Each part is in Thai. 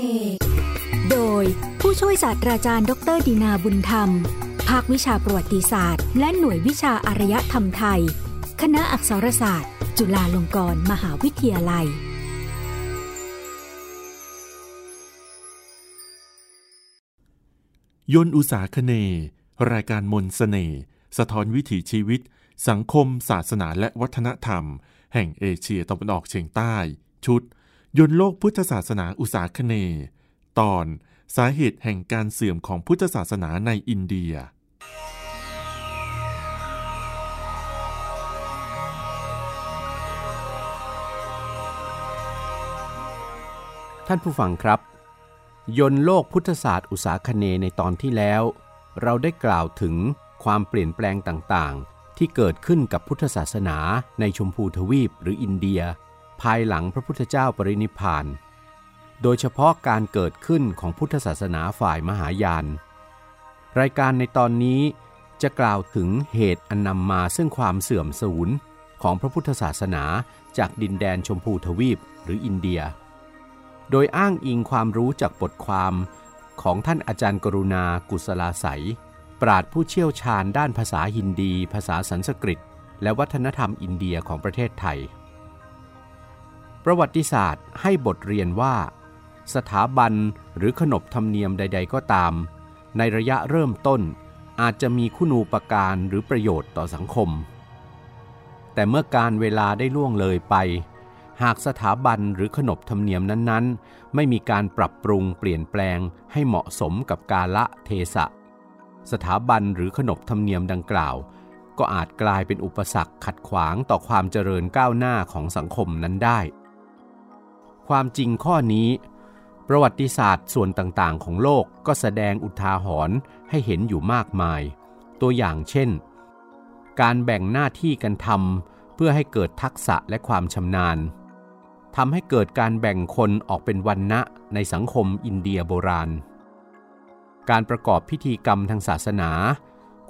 เนย์โดยผู้ช่วยศาสตราจารย์ ดรดีนาบุญธรรม ภาควิชาประวัติศาสตร์ และหน่วยวิชาอารยธรรมไทย คณะอักษรศาสตร์ จุฬาลงกรณ์มหาวิทยาลัยยนอุสาคเน รายการมนสเสน่ห์สะท้อนวิถีชีวิต สังคม ศาสนาและวัฒนธรรม แห่งเอเชียตะวันออกเฉียงใต้ ชุด ยนโลกพุทธศาสนาอุสาคเน ตอนสาเหตุแห่งการเสื่อมของพุทธศาสนาในอินเดีย ท่านผู้ฟังครับ ยนโลกพุทธศาสตร์อุสาคเนในตอนที่แล้ว เราได้กล่าวถึงความเปลี่ยนแปลงต่างๆ ที่เกิดขึ้นกับพุทธศาสนาในชมพูทวีปหรืออินเดีย ภายหลังพระพุทธเจ้าปรินิพาน โดยเฉพาะการเกิดขึ้นของพุทธศาสนาฝ่ายมหายาน รายการในตอนนี้จะกล่าวถึงเหตุอันนำมาซึ่งความเสื่อมสูญของพระพุทธศาสนาจากดินแดนชมพูทวีปหรืออินเดีย โดยอ้างอิงความรู้จากบทความของท่านอาจารย์กรุณากุศลาใสปราดผู้เชี่ยวชาญด้านภาษาฮินดี ภาษาสันสกฤต และวัฒนธรรมอินเดียของประเทศไทย ประวัติศาสตร์ให้บทเรียนว่า สถาบันหรือขนบธรรมเนียมใด ๆ ก็ตาม ในระยะเริ่มต้นอาจจะมีคุณูปการหรือประโยชน์ต่อสังคม แต่เมื่อการเวลาได้ล่วงเลยไป หากสถาบันหรือขนบธรรมเนียมนั้นๆ ไม่มีการปรับปรุงเปลี่ยนแปลงให้เหมาะสมกับกาละเทศะ สถาบันหรือขนบธรรมเนียมดังกล่าว ก็อาจกลายเป็นอุปสรรคขัดขวางต่อความเจริญก้าวหน้าของสังคมนั้นได้ ความจริงข้อนี้ ประวัติศาสตร์ส่วนต่างๆ ของโลกก็แสดงอุทาหรณ์ให้เห็นอยู่มากมาย ตัวอย่างเช่น การแบ่งหน้าที่กันทำเพื่อให้เกิดทักษะและความชำนาญทำให้เกิดการแบ่งคนออกเป็นวันณะในสังคมอินเดียโบราณ การประกอบพิธีกรรมทางศาสนา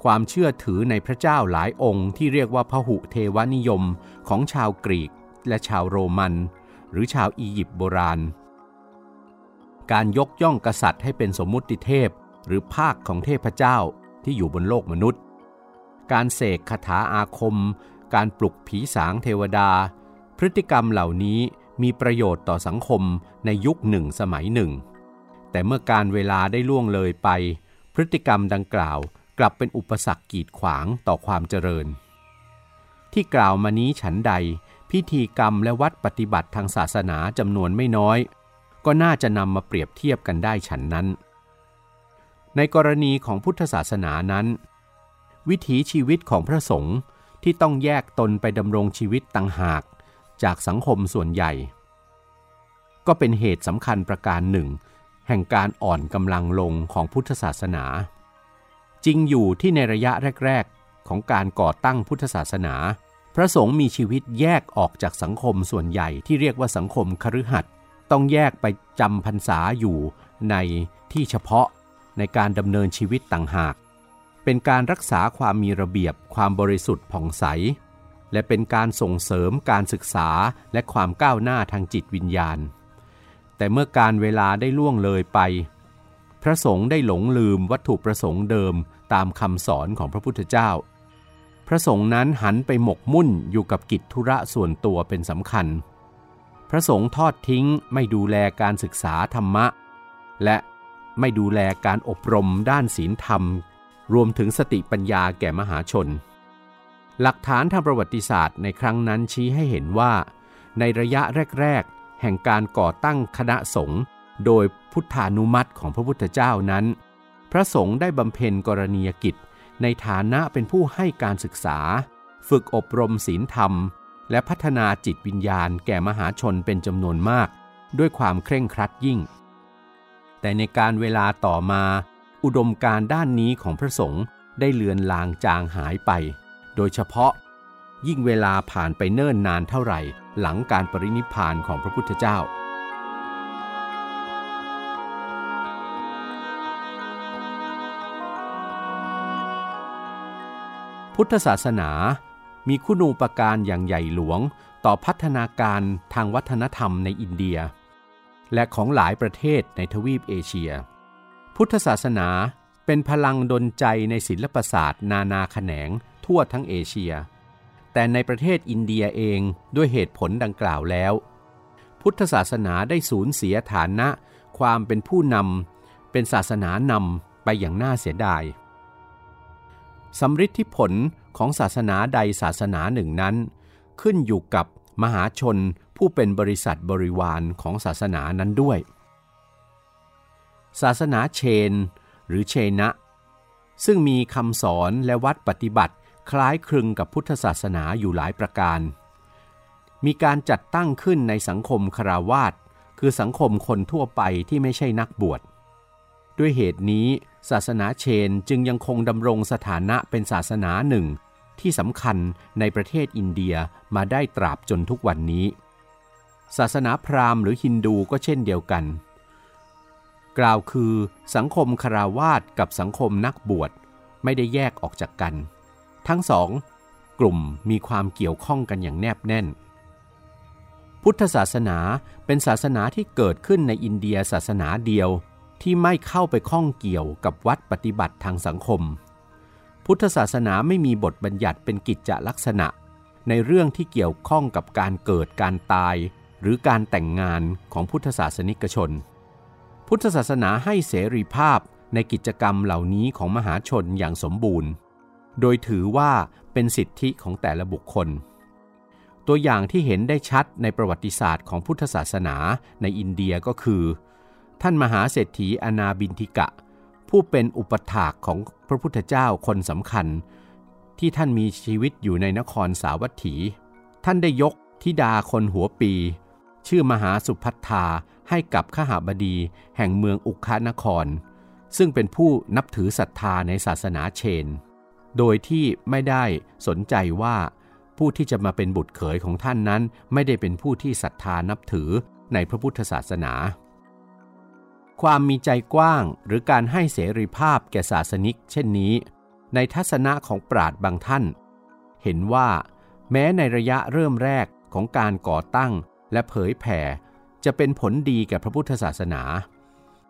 ความเชื่อถือในพระเจ้าหลายองค์ที่เรียกว่าพหุเทวนิยมของชาวกรีกและชาวโรมัน หรือชาวอียิปต์โบราณ การยกย่องกษัตริย์ให้เป็นสมมุติเทพหรือภาคของเทพเจ้าที่อยู่บนโลกมนุษย์ การเสกคาถาอาคม การปลุกผีสางเทวดา พฤติกรรมเหล่านี้มีประโยชน์ต่อสังคมในยุคหนึ่งสมัยหนึ่ง แต่เมื่อการเวลาได้ล่วงเลยไป พฤติกรรมดังกล่าวกลับเป็นอุปสรรคกีดขวางต่อความเจริญ ที่กล่าวมานี้ฉันใด พิธีกรรมและวัดปฏิบัติทางศาสนาจำนวนไม่น้อย ก็น่าจะนำมาเปรียบเทียบกันได้ฉันนั้น ในกรณีของพุทธศาสนานั้น วิถีชีวิตของพระสงฆ์ที่ต้องแยกตนไปดำรงชีวิตต่างหากจากสังคมส่วนใหญ่ ก็เป็นเหตุสำคัญประการหนึ่ง แห่งการอ่อนกำลังลงของพุทธศาสนา จริงอยู่ที่ในระยะแรก ๆ ของการก่อตั้งพุทธศาสนา พระสงฆ์มีชีวิตแยกออกจากสังคมส่วนใหญ่ที่เรียกว่าสังคมคฤหัสถ์ต้องแยกไปจำพรรษาอยู่ในที่เฉพาะในการดำเนินชีวิตต่างหาก เป็นการรักษาความมีระเบียบความบริสุทธิ์ผ่องใส และเป็นการส่งเสริมการศึกษาและความก้าวหน้าทางจิตวิญญาณ แต่เมื่อการเวลาได้ล่วงเลยไป พระสงฆ์ได้หลงลืมวัตถุประสงค์เดิมตามคำสอนของพระพุทธเจ้า ระสงฆ์นั้นหันไปหมกมุ่นอยู่กับกิจธุระส่วนตัวเป็นสำคัญ พระสงฆ์ทอดทิ้งไม่ดูแลการศึกษาธรรมะ และไม่ดูแลการอบรมด้านศีลธรรม รวมถึงสติปัญญาแก่มหาชน หลักฐานทางประวัติศาสตร์ในครั้งนั้นชี้ให้เห็นว่า ในระยะแรก ๆ แห่งการก่อตั้งคณะสงฆ์โดยพุทธานุมัติของพระพุทธเจ้านั้น พระสงฆ์ได้บำเพ็ญกรณียกิจ ในฐานะเป็นผู้ให้การศึกษา ฝึกอบรมศีลธรรม และพัฒนาจิตวิญญาณแก่มหาชนเป็นจำนวนมาก ด้วยความเคร่งครัดยิ่ง แต่ในการเวลาต่อมา อุดมการด้านนี้ของพระสงฆ์ได้เลือนลางจางหายไป โดยเฉพาะ ยิ่งเวลาผ่านไปเนิ่นนานเท่าไหร่ หลังการปรินิพานของพระพุทธเจ้า พุทธศาสนามีคุณูปการอย่างใหญ่หลวงต่อพัฒนาการทางวัฒนธรรมในอินเดีย และของหลายประเทศในทวีปเอเชีย พุทธศาสนาเป็นพลังดลใจในศิลปศาสตร์นานาแขนงทั่วทั้งเอเชีย แต่ในประเทศอินเดียเองด้วยเหตุผลดังกล่าวแล้ว พุทธศาสนาได้สูญเสียฐานะ ความเป็นผู้นำเป็นศาสนานำไปอย่างน่าเสียดาย สำฤทธิผลของศาสนาใดศาสนาหนึ่งนั้น ขึ้นอยู่กับมหาชนผู้เป็นบริษัทบริวารของศาสนานั้นด้วย ศาสนาเชน หรือเชนะ ซึ่งมีคำสอนและวัดปฏิบัติคล้ายคลึงกับพุทธศาสนาอยู่หลายประการ มีการจัดตั้งขึ้นในสังคมคราวาสคือสังคมคนทั่วไปที่ไม่ใช่นักบวช ด้วยเหตุนี้ ศาสนาเชนจึงยังคงดำรงสถานะเป็นศาสนาหนึ่ง ที่สำคัญในประเทศอินเดียมาได้ตราบจนทุกวันนี้ ศาสนาพราหมณ์หรือฮินดูก็เช่นเดียวกัน กล่าวคือสังคมคาราวาสกับสังคมนักบวชไม่ได้แยกออกจากกัน ทั้งสอง กลุ่มมีความเกี่ยวข้องกันอย่างแนบแน่น พุทธศาสนาเป็นศาสนาที่เกิดขึ้นในอินเดียศาสนาเดียว ที่ไม่เข้าไปข้องเกี่ยวกับวัดปฏิบัติทางสังคม พุทธศาสนาไม่มีบทบัญญัติเป็นกิจจลักษณะ ในเรื่องที่เกี่ยวข้องกับการเกิดการตาย หรือการแต่งงานของพุทธศาสนิกชน พุทธศาสนาให้เสรีภาพในกิจกรรมเหล่านี้ของมหาชนอย่างสมบูรณ์ โดยถือว่าเป็นสิทธิของแต่ละบุคคล ตัวอย่างที่เห็นได้ชัดในประวัติศาสตร์ของพุทธศาสนาในอินเดียก็คือ ท่านมหาเศรษฐีอนาบินทิกะ ผู้เป็นอุปถากของพระพุทธเจ้าคนสำคัญ ที่ท่านมีชีวิตอยู่ในนครสาวัตถี ท่านได้ยกทิดาคนหัวปี ชื่อมหาสุพัทธาให้กับขหาบดีแห่งเมืองอุคานคร ซึ่งเป็นผู้นับถือศรัทธาในศาสนาเชน โดยที่ไม่ได้สนใจว่าผู้ที่จะมาเป็นบุตรเขยของท่านนั้น ไม่ได้เป็นผู้ที่ศรัทธานับถือในพระพุทธศาสนา ความมีใจกว้างหรือการให้เสรีภาพแก่ศาสนิก เช่นนี้ ในทัศนะของปราดบางท่าน เห็นว่า แม้ในระยะเริ่มแรกของการก่อตั้งและเผยแผ่ จะเป็นผลดีแก่พระพุทธศาสนา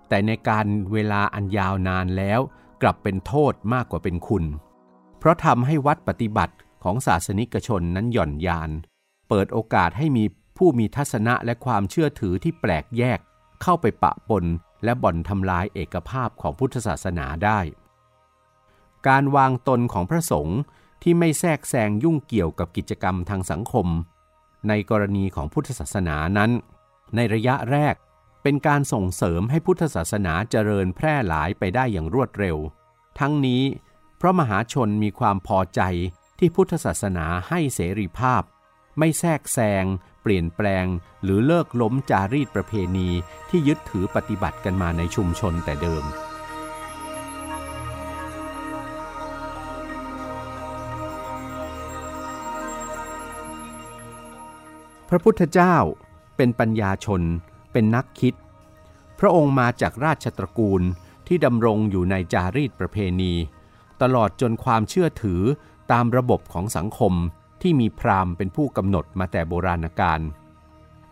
แต่ในการเวลาอันยาวนานแล้วกลับเป็นโทษมากกว่าเป็นคุณ เพราะทำให้วัดปฏิบัติของศาสนิกชนนั้นหย่อนยาน เปิดโอกาสให้มีผู้มีทัศนะและความเชื่อถือที่แปลกแยกเข้าไปปะปน และบ่อนทำลายเอกภาพของพุทธศาสนาได้ การวางตนของพระสงฆ์ที่ไม่แทรกแซงยุ่งเกี่ยวกับกิจกรรมทางสังคม ในกรณีของพุทธศาสนานั้น ในระยะแรกเป็นการส่งเสริมให้พุทธศาสนาเจริญแพร่หลายไปได้อย่างรวดเร็ว ทั้งนี้เพราะมหาชนมีความพอใจที่พุทธศาสนาให้เสรีภาพ ไม่แทรกแซง เปลี่ยนแปลงหรือเลิกล้มจารีตประเพณีที่ยึดถือปฏิบัติกันมาในชุมชนแต่เดิม พระพุทธเจ้าเป็นปัญญาชน เป็นนักคิด พระองค์มาจากราชตระกูลที่ดำรงอยู่ในจารีตประเพณี ตลอดจนความเชื่อถือตามระบบของสังคม ที่มีพราหมณ์เป็นผู้กำหนดมาแต่โบราณกาล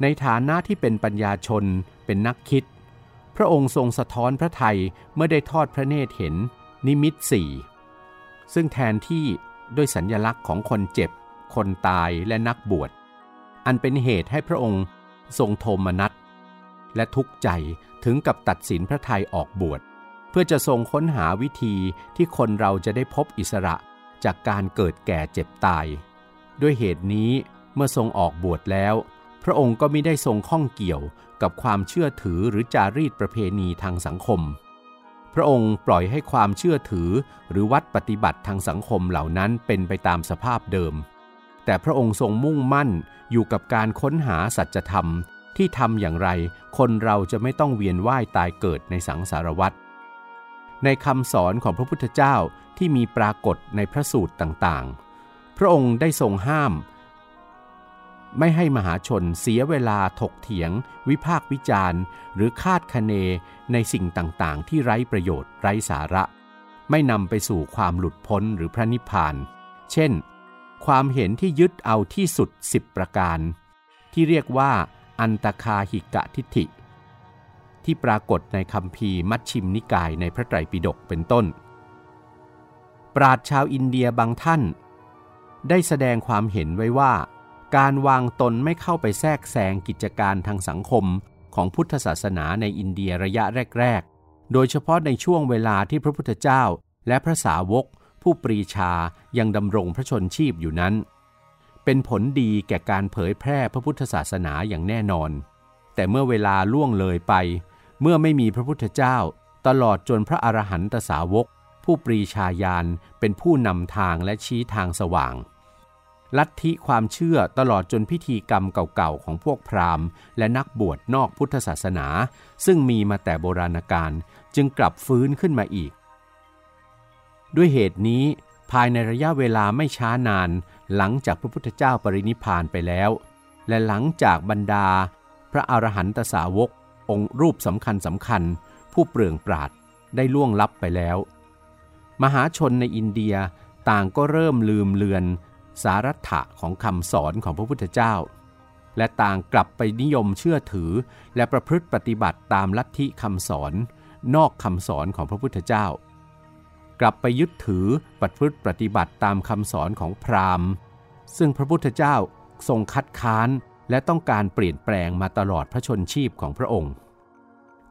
ในฐานะที่เป็นปัญญาชนเป็นนักคิด พระองค์ทรงสะท้อนพระไทยเมื่อได้ทอดพระเนตรเห็นนิมิตสี่ซึ่งแทนที่ด้วยสัญญลักษณ์ของคนเจ็บ คนตายและนักบวช อันเป็นเหตุให้พระองค์ทรงโทมนัสและทุกข์ใจถึงกับตัดสินพระไทยออกบวช เพื่อจะทรงค้นหาวิธีที่คนเราจะได้พบอิสระจากการเกิดแก่เจ็บตาย ด้วยเหตุนี้เมื่อทรงออกบวชแล้ว พระองค์ก็ไม่ได้ทรงข้องเกี่ยวกับความเชื่อถือหรือจารีตประเพณีทางสังคม พระองค์ปล่อยให้ความเชื่อถือหรือวัดปฏิบัติทางสังคมเหล่านั้นเป็นไปตามสภาพเดิม แต่พระองค์ทรงมุ่งมั่นอยู่กับการค้นหาสัจธรรมที่ทำอย่างไรคนเราจะไม่ต้องเวียนว่ายตายเกิดในสังสารวัฏในคำสอนของพระพุทธเจ้าที่มีปรากฏในพระสูตรต่างๆ พระองค์ได้ทรงห้าม ไม่ให้มหาชนเสียเวลาถกเถียง วิพากวิจารณ์หรือคาดคะเนในสิ่งต่างๆ ที่ไร้ประโยชน์ไร้สาระ ไม่นำไปสู่ความหลุดพ้นหรือพระนิพพาน เช่น ความเห็นที่ยึดเอาที่สุดสิบประการ ที่เรียกว่าอันตคาหิกะทิฏฐิ ที่ปรากฏในคำพีมัชชิมนิกายในพระไตรปิฎกเป็นต้น ปราชชาวอินเดียบางท่าน ได้แสดงความเห็นไว้ว่า การวางตนไม่เข้าไปแทรกแซงกิจการทางสังคมของพุทธศาสนาในอินเดียระยะแรก ๆ โดยเฉพาะในช่วงเวลาที่พระพุทธเจ้า และพระสาวก ผู้ปรีชายังดำรงพระชนชีพอยู่นั้น เป็นผลดีแก่การเผยแพร่พระพุทธศาสนาอย่างแน่นอน แต่เมื่อเวลาล่วงเลยไป เมื่อไม่มีพระพุทธเจ้า ตลอดจนพระอรหันตสาวก ผู้ปรีชาญาณเป็นผู้นำทางและชี้ทางสว่าง ลัทธิความเชื่อตลอดจนพิธีกรรมเก่าๆของพวกพราหมณ์ และนักบวชนอกพุทธศาสนา ซึ่งมีมาแต่โบราณกาลจึงกลับฟื้นขึ้นมาอีก ด้วยเหตุนี้ภายในระยะเวลาไม่ช้านาน หลังจากพระพุทธเจ้าปรินิพานไปแล้ว และหลังจากบรรดา พระอรหันตสาวก องค์รูปสำคัญสำคัญ ผู้เปลืองปราดได้ล่วงลับไปแล้ว มหาชนในอินเดียต่างก็เริ่มลืมเลือน สารัตถะของคำสอนของพระพุทธเจ้า และต่างกลับไปนิยมเชื่อถือ และประพฤติปฏิบัติตามลัทธิคำสอน นอกคำสอนของพระพุทธเจ้า กลับไปยึดถือปฏิพฤติปฏิบัติตามคำสอนของพราหมณ์ ซึ่งพระพุทธเจ้าทรงคัดค้านและต้องการเปลี่ยนแปลงมาตลอดพระชนชีพของพระองค์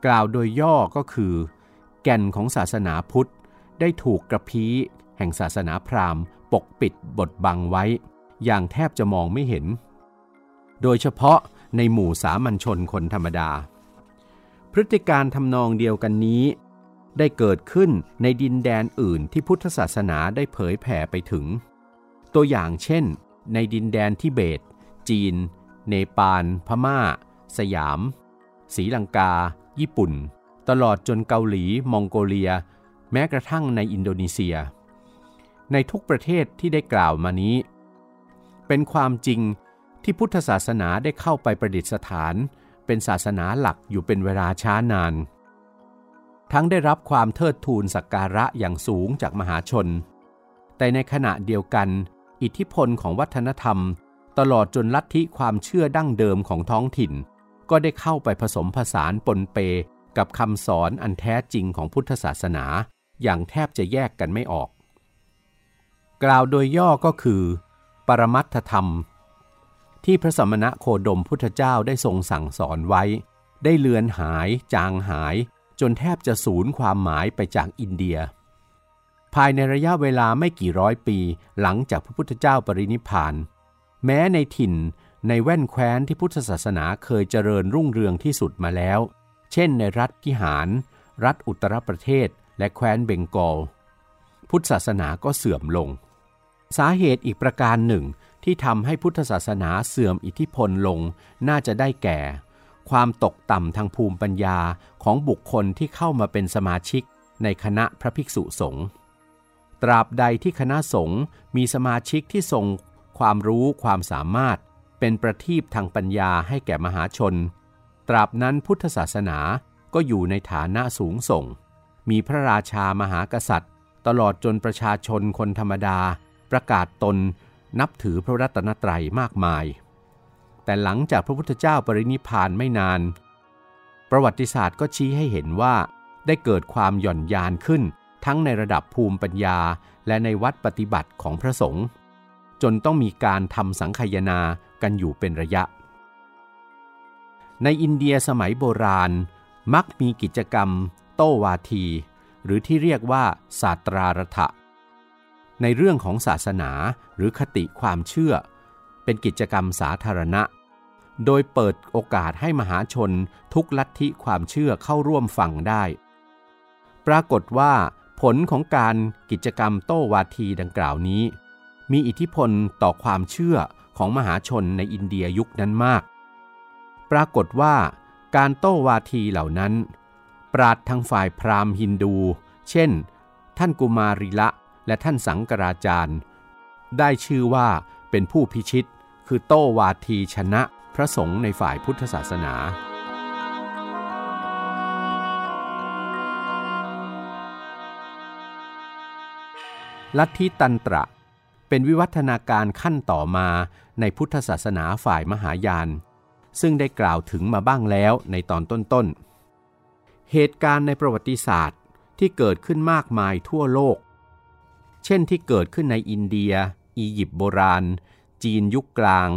กล่าวโดยย่อก็คือ แก่นของศาสนาพุทธ ได้ถูกกระพี้แห่งศาสนาพราหมณ์ ปกปิดบทบังไว้ อย่างแทบจะมองไม่เห็น โดยเฉพาะในหมู่สามัญชนคนธรรมดา พฤติการทำนองเดียวกันนี้ ได้เกิดขึ้นในดินแดนอื่นที่พุทธศาสนาได้เผยแผ่ไปถึง ตัวอย่างเช่น ในดินแดนทิเบต จีน เนปาล พมา่า สยาม ศรีลังกา ญี่ปุ่น ตลอดจนเกาหลี มองโกเลีย แม้กระทั่งในอินโดนีเซีย ในทุกประเทศที่ได้กล่าวมานี้ เป็นความจริงที่พุทธศาสนาได้เข้าไปประดิษฐาน เป็นศาสนาหลักอยู่เป็นเวลาช้านาน ทั้งได้รับความเทิดทูนสักการะอย่างสูงจากมหาชน แต่ในขณะเดียวกัน อิทธิพลของวัฒนธรรม ตลอดจนลัทธิความเชื่อดั้งเดิมของท้องถิ่น ก็ได้เข้าไปผสมผสานปนเปกับคำสอนอันแท้จริงของพุทธศาสนา อย่างแทบจะแยกกันไม่ออก กล่าวโดยย่อก็คือ ปรมัตถธรรม ที่พระสมณะโคดมพุทธเจ้าได้ทรงสั่งสอนไว้ ได้เลือนหายจางหาย จนแทบจะสูญความหมายไปจากอินเดีย ภายในระยะเวลาไม่กี่ร้อยปีหลังจากพระพุทธเจ้าปรินิพาน แม้ในถิ่นในแว่นแคว้นที่พุทธศาสนาเคยเจริญรุ่งเรืองที่สุดมาแล้ว เช่นในรัฐกิหาร รัฐอุตรประเทศ และแคว้นเบงกอล พุทธศาสนาก็เสื่อมลง สาเหตุอีกประการหนึ่งที่ทำให้พุทธศาสนาเสื่อมอิทธิพลลงน่าจะได้แก่ ความตกต่ำทางภูมิปัญญาของบุคคลที่เข้ามาเป็นสมาชิกในคณะพระภิกษุสงฆ์ตราบใดที่คณะสงฆ์มีสมาชิกที่ทรงความรู้ความสามารถ เป็นประทีปทางปัญญาให้แก่มหาชน ตราบนั้นพุทธศาสนาก็อยู่ในฐานะสูงส่ง มีพระราชามหากษัตริย์ ตลอดจนประชาชนคนธรรมดา ประกาศตนนับถือพระรัตนตรัยมากมาย แต่หลังจากพระพุทธเจ้าปรินิพานไม่นาน ประวัติศาสตร์ก็ชี้ให้เห็นว่า ได้เกิดความหย่อนยานขึ้น ทั้งในระดับภูมิปัญญา และในวัดปฏิบัติของพระสงฆ์จนต้องมีการทำสังคยนากันอยู่เป็นระยะ ในอินเดียสมัยโบราณ มักมีกิจกรรม โตวาที หรือที่เรียกว่าศาสตรารถะ ในเรื่องของศาสนาหรือคติความเชื่อ เป็นกิจกรรมสาธารณะ โดยเปิดโอกาสให้มหาชนทุกลัทธิความเชื่อเข้าร่วมฟังได้ ปรากฏว่า ผลของการกิจกรรมโต้วาทีดังกล่าวนี้ มีอิทธิพลต่อความเชื่อของมหาชนในอินเดียยุคนั้นมาก ปรากฏว่าการโต้วาทีเหล่านั้น ปราดทางฝ่ายพราหมณ์ฮินดู เช่น ท่านกุมารีละและท่านสังกราจารย์ ได้ชื่อว่าเป็นผู้พิชิต คือโตวาทีชนะพระสงฆ์ในฝ่ายพุทธศาสนา ลัทธิตันตระ เป็นวิวัฒนาการขั้นต่อมาในพุทธศาสนาฝ่ายมหายาน ซึ่งได้กล่าวถึงมาบ้างแล้วในตอนต้นๆ เหตุการณ์ในประวัติศาสตร์ที่เกิดขึ้นมากมายทั่วโลก เช่นที่เกิดขึ้นในอินเดีย อียิปต์โบราณ จีนยุคกลาง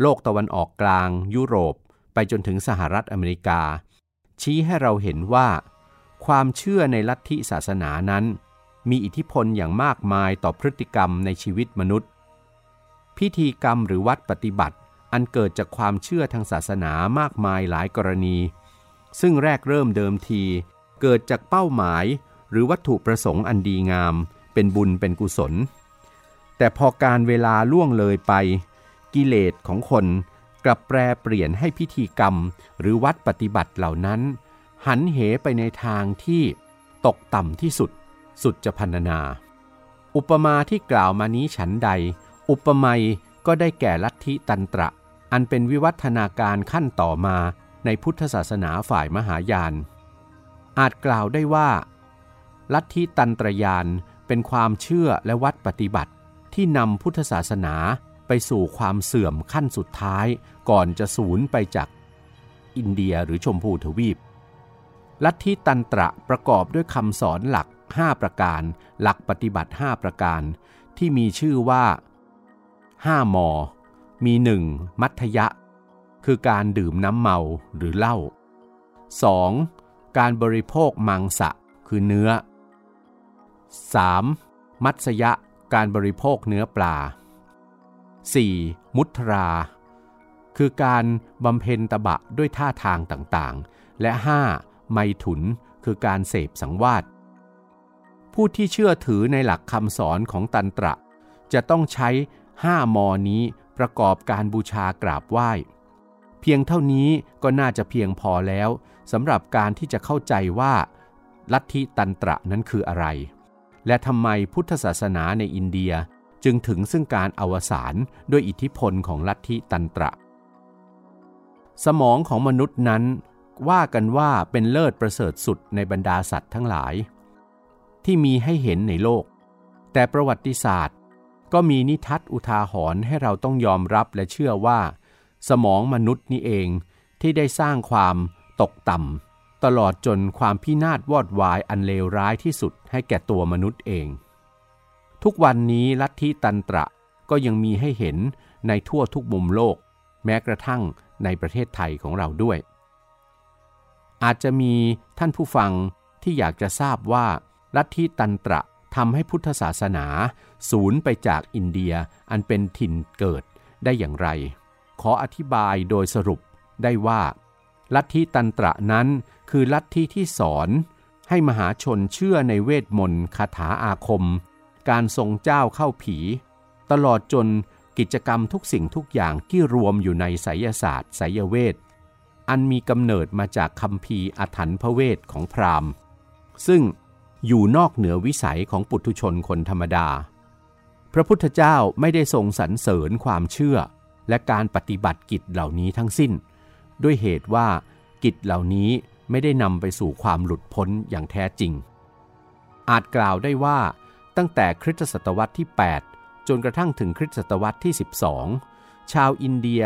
โลกตะวันออกกลาง ยุโรป ไปจนถึงสหรัฐอเมริกา ชี้ให้เราเห็นว่า ความเชื่อในลัทธิศาสนานั้น มีอิทธิพลอย่างมากมายต่อพฤติกรรมในชีวิตมนุษย์ พิธีกรรมหรือวัดปฏิบัติอันเกิดจากความเชื่อทางศาสนามากมายหลายกรณี ซึ่งแรกเริ่มเดิมที เกิดจากเป้าหมาย หรือวัตถุประสงค์อันดีงาม เป็นบุญเป็นกุศล แต่พอการเวลาล่วงเลยไป กิเลสของคนกลับแปรเปลี่ยนให้พิธีกรรม หรือวัดปฏิบัติเหล่านั้น หันเหไปในทางที่ตกต่ำที่สุด สุดจะพันนา อุปมาที่กล่าวมานี้ฉันใด อุปไมยก็ได้แก่ลัทธิตันตระ อันเป็นวิวัฒนาการขั้นต่อมา ในพุทธศาสนาฝ่ายมหายาน อาจกล่าวได้ว่า ลัทธิตันตรยานเป็นความเชื่อและวัดปฏิบัติที่นำพุทธศาสนาไปสู่ความเสื่อมขั้นสุดท้ายก่อนจะสูญไปจากอินเดียหรือชมพูทวีป ลัทธิตันตระประกอบด้วยคำสอนหลัก 5 ประการ หลักปฏิบัติ 5 ประการ ที่มีชื่อว่า 5มอมีหนึ่งมัทยะ คือการดื่มน้ำเมาหรือเหล้า 2. การบริโภคมังสะคือเนื้อ 3. มัตสยะการบริโภคเนื้อปลา 4. มุทรา คือการบำเพ็ญตบะด้วยท่าทางต่างๆ และ 5. ไมถุนคือการเสพสังวาสผู้ที่เชื่อถือในหลักคำสอนของตันตระ จะต้องใช้ 5 มอนี้ประกอบการบูชากราบไหว้ เพียงเท่านี้ก็น่าจะเพียงพอแล้วสำหรับการที่จะเข้าใจว่าลัทธิตันตระนั้นคืออะไร และทำไมพุทธศาสนาในอินเดียจึงถึงซึ่งการอวสานด้วยอิทธิพลของลัทธิตันตระ สมองของมนุษย์นั้น ว่ากันว่าเป็นเลิศประเสริฐสุดในบรรดาสัตว์ทั้งหลาย ที่มีให้เห็นในโลก แต่ประวัติศาสตร์ ก็มีนิทัศอุทาหรณ์ให้เราต้องยอมรับและเชื่อว่า สมองมนุษย์นี้เองที่ได้สร้างความตกต่ำตลอดจนความพินาศวอดวายอันเลวร้ายที่สุดให้แก่ตัวมนุษย์เอง ทุกวันนี้ลัทธิตันตระก็ยังมีให้เห็นในทั่วทุกมุมโลก แม้กระทั่งในประเทศไทยของเราด้วย อาจจะมีท่านผู้ฟังที่อยากจะทราบว่าลัทธิตันตระทำให้พุทธศาสนา สูญไปจากอินเดียอันเป็นถิ่นเกิดได้อย่างไร ขออธิบายโดยสรุปได้ว่า ลัทธิตันตระนั้นคือลัทธิที่สอน ให้มหาชนเชื่อในเวทมนต์คาถาอาคม การทรงเจ้าเข้าผี ตลอดจนกิจกรรมทุกสิ่งทุกอย่างที่รวมอยู่ในไสยศาสตร์ไสยเวท อันมีกำเนิดมาจากคำพีอาถรรพเวทของพราหมณ์ ซึ่งอยู่นอกเหนือวิสัยของปุถุชนคนธรรมดา พระพุทธเจ้าไม่ได้ทรงสรรเสริญความเชื่อ และการปฏิบัติกิจเหล่านี้ทั้งสิ้น ด้วยเหตุว่ากิจเหล่านี้ไม่ได้นำไปสู่ความหลุดพ้นอย่างแท้จริง อาจกล่าวได้ว่าตั้งแต่คริสตศตวรรษที่ 8 จนกระทั่งถึงคริสตศตวรรษที่ 12 ชาวอินเดีย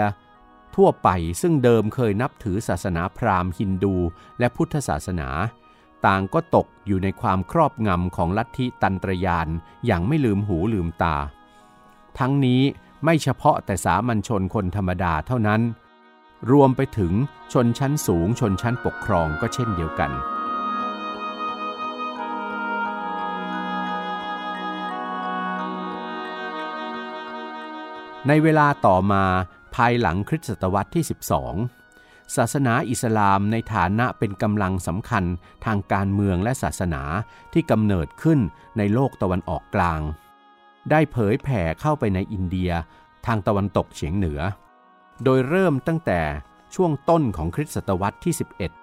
ทั่วไปซึ่งเดิมเคยนับถือศาสนาพราหมณ์ฮินดูและพุทธศาสนา ต่างก็ตกอยู่ในความครอบงำของลัทธิตันตรยานอย่างไม่ลืมหูลืมตา ทั้งนี้ ไม่เฉพาะแต่สามัญชนคนธรรมดาเท่านั้น รวมไปถึงชนชั้นสูงชนชั้นปกครองก็เช่นเดียวกัน ในเวลาต่อมาภายหลังคริสตศตวรรษที่ 12 ศาสนาอิสลามในฐานะเป็นกำลังสำคัญทางการเมืองและศาสนาที่กำเนิดขึ้นในโลกตะวันออกกลาง ได้เผยแผ่เข้าไปในอินเดียทางตะวันตกเฉียงเหนือ โดยเริ่มตั้งแต่ช่วงต้นของคริสตศตวรรษที่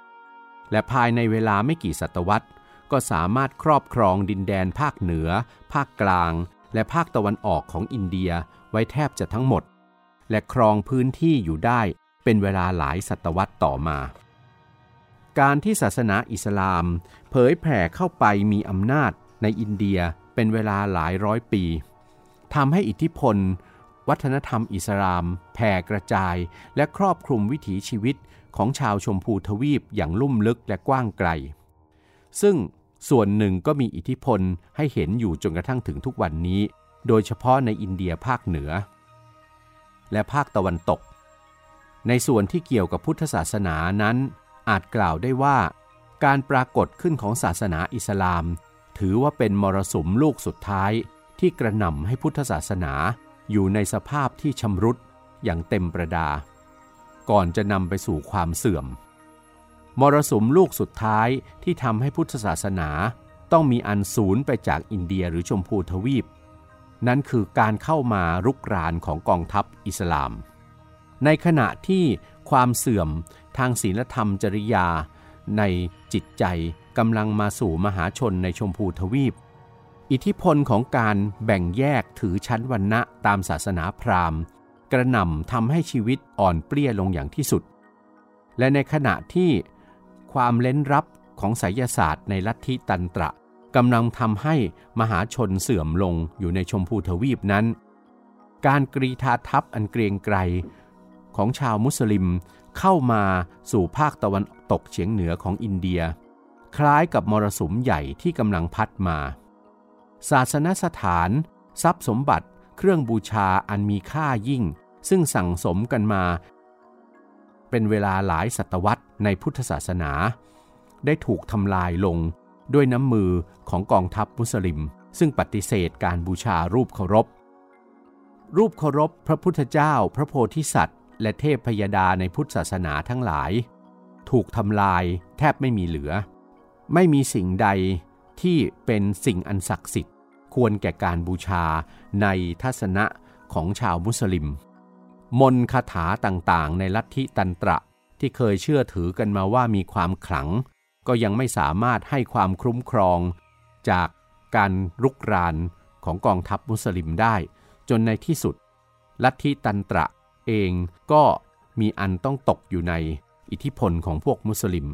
11 และภายในเวลาไม่กี่ศตวรรษ ก็สามารถครอบครองดินแดนภาคเหนือ ภาคกลาง และภาคตะวันออกของอินเดียไว้แทบจะทั้งหมด และครองพื้นที่อยู่ได้เป็นเวลาหลายศตวรรษต่อมา การที่ศาสนาอิสลาม เผยแผ่เข้าไปมีอำนาจในอินเดียเป็นเวลาหลายร้อยปี ทำให้อิทธิพล วัฒนธรรมอิสลาม แผ่กระจาย และครอบคลุมวิถีชีวิตของชาวชมพูทวีปอย่างลุ่มลึกและกว้างไกล ซึ่งส่วนหนึ่งก็มีอิทธิพลให้เห็นอยู่จนกระทั่งถึงทุกวันนี้ โดยเฉพาะในอินเดียภาคเหนือ และภาคตะวันตก ในส่วนที่เกี่ยวกับพุทธศาสนานั้น อาจกล่าวได้ว่า การปรากฏขึ้นของศาสนาอิสลาม ถือว่าเป็นมรสุมลูกสุดท้าย ที่กระหน่ำให้พุทธศาสนาอยู่ในสภาพที่ชำรุดอย่างเต็มประดา ก่อนจะนำไปสู่ความเสื่อม มรสุมลูกสุดท้ายที่ทำให้พุทธศาสนาต้องมีอันสูญไปจากอินเดียหรือชมพูทวีป นั่นคือการเข้ามารุกรานของกองทัพอิสลาม ในขณะที่ความเสื่อมทางศีลธรรมจริยา ในจิตใจกำลังมาสู่มหาชนในชมพูทวีป อิทธิพลของการแบ่งแยกถือชั้นวรรณะตามศาสนาพราหมณ์ กระหน่ำทำให้ชีวิตอ่อนเปลี้ยลงอย่างที่สุด และในขณะที่ความเล้นรับของไสยศาสตร์ในลัทธิตันตระกำลังทำให้มหาชนเสื่อมลงอยู่ในชมพูทวีปนั้น การกรีธาทัพอันเกรียงไกรของชาวมุสลิมเข้ามาสู่ภาคตะวันตกเฉียงเหนือของอินเดีย คล้ายกับมรสุมใหญ่ที่กำลังพัดมา ศาสนสถาน ทรัพย์สมบัติ เครื่องบูชาอันมีค่ายิ่ง ซึ่งสั่งสมกันมา เป็นเวลาหลายศตวรรษในพุทธศาสนา ได้ถูกทำลายลงด้วยน้ำมือของกองทัพมุสลิม ซึ่งปฏิเสธการบูชารูปเคารพ รูปเคารพพระพุทธเจ้า พระโพธิสัตว์ และเทพพยดาในพุทธศาสนาทั้งหลาย ถูกทำลายแทบไม่มีเหลือ ไม่มีสิ่งใด ที่เป็นสิ่งอันศักดิ์สิทธิ์ ควรแก่การบูชาในทัศนะของชาวมุสลิม มนคาถาต่างๆ ในลัทธิตันตระที่เคยเชื่อถือกันมาว่ามีความขลัง ก็ยังไม่สามารถให้ความคุ้มครอง จากการรุกรานของกองทัพมุสลิมได้ จนในที่สุด ลัทธิตันตระเองก็มีอันต้องตกอยู่ในอิทธิพลของพวกมุสลิม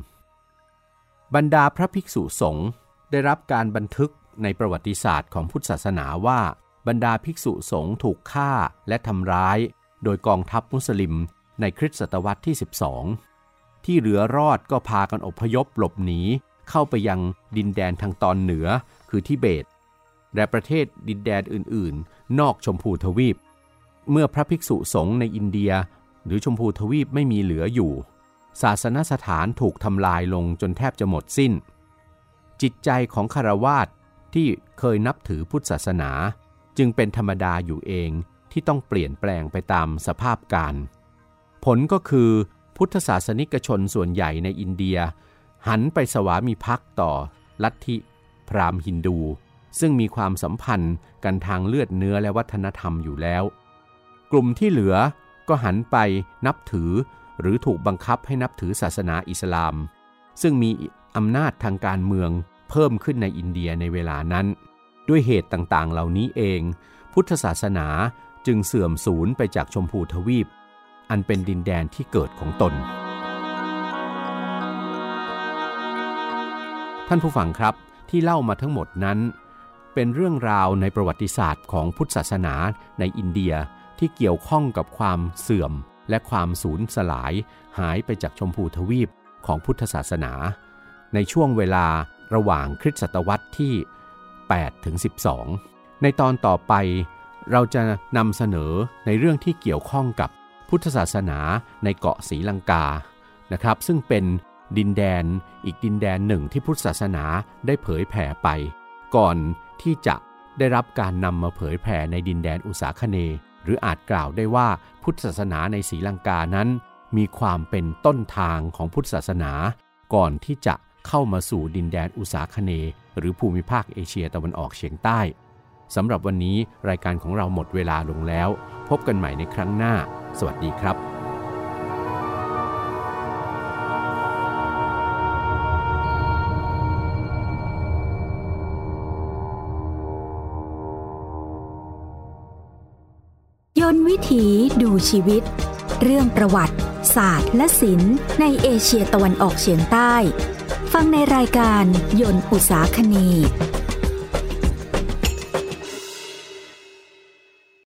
บรรดาพระภิกษุสงฆ์ ได้รับการบันทึกในประวัติศาสตร์ของพุทธศาสนาว่า บรรดาภิกษุสงฆ์ถูกฆ่าและทำร้าย โดยกองทัพมุสลิมในคริสตศตวรรษที่ 12 ที่เหลือรอดก็พากันอพยพหลบหนีเข้าไปยังดินแดนทางตอนเหนือคือทิเบต และประเทศดินแดนอื่น ๆ นอกชมพูทวีป เมื่อพระภิกษุสงฆ์ในอินเดีย หรือชมพูทวีปไม่มีเหลืออยู่ ศาสนสถานถูกทำลายลงจนแทบจะหมดสิ้น จิตใจของคารวาสที่เคยนับถือพุทธศาสนา จึงเป็นธรรมดาอยู่เองที่ต้องเปลี่ยนแปลงไปตามสภาพการ ผลก็คือพุทธศาสนิกชนส่วนใหญ่ในอินเดีย หันไปสวามีภักดิ์ต่อลัทธิพราหมณ์ฮินดู ซึ่งมีความสัมพันธ์กันทางเลือดเนื้อและวัฒนธรรมอยู่แล้ว กลุ่มที่เหลือก็หันไปนับถือหรือถูกบังคับให้นับถือศาสนาอิสลาม ซึ่งมี อำนาจทางการเมืองเพิ่มขึ้นในอินเดียในเวลานั้น ด้วยเหตุต่างๆ เหล่านี้เอง พุทธศาสนาจึงเสื่อมสูญไปจากชมพูทวีป อันเป็นดินแดนที่เกิดของตน ท่านผู้ฟังครับที่เล่ามาทั้งหมดนั้น เป็นเรื่องราวในประวัติศาสตร์ของพุทธศาสนาในอินเดียที่เกี่ยวข้องกับความเสื่อมและความสูญสลายหายไปจากชมพูทวีปของพุทธศาสนา ในช่วงเวลาระหว่างคริสตศตวรรษที่8ถึง12 ในตอนต่อไปเราจะนำเสนอในเรื่องที่เกี่ยวข้องกับพุทธศาสนาในเกาะศรีลังกานะครับ ซึ่งเป็นดินแดนอีกดินแดนหนึ่งที่พุทธศาสนาได้เผยแผ่ไป ก่อนที่จะได้รับการนำมาเผยแผ่ในดินแดนอุษาคเน หรืออาจกล่าวได้ว่าพุทธศาสนาในศรีลังกานั้น มีความเป็นต้นทางของพุทธศาสนา ก่อนที่จะ เข้ามาสู่ดินแดนอุษาคเน หรือภูมิภาคเอเชียตะวันออกเฉียงใต้สำหรับวันนี้รายการของเราหมดเวลาลงแล้ว พบกันใหม่ในครั้งหน้า สวัสดีครับยนวิถีดูชีวิต เรื่องประวัติ ศาสตร์และศิลป์ในเอเชียตะวันออกเฉียงใต้ ฟังในรายการยนต์อุตสาคณี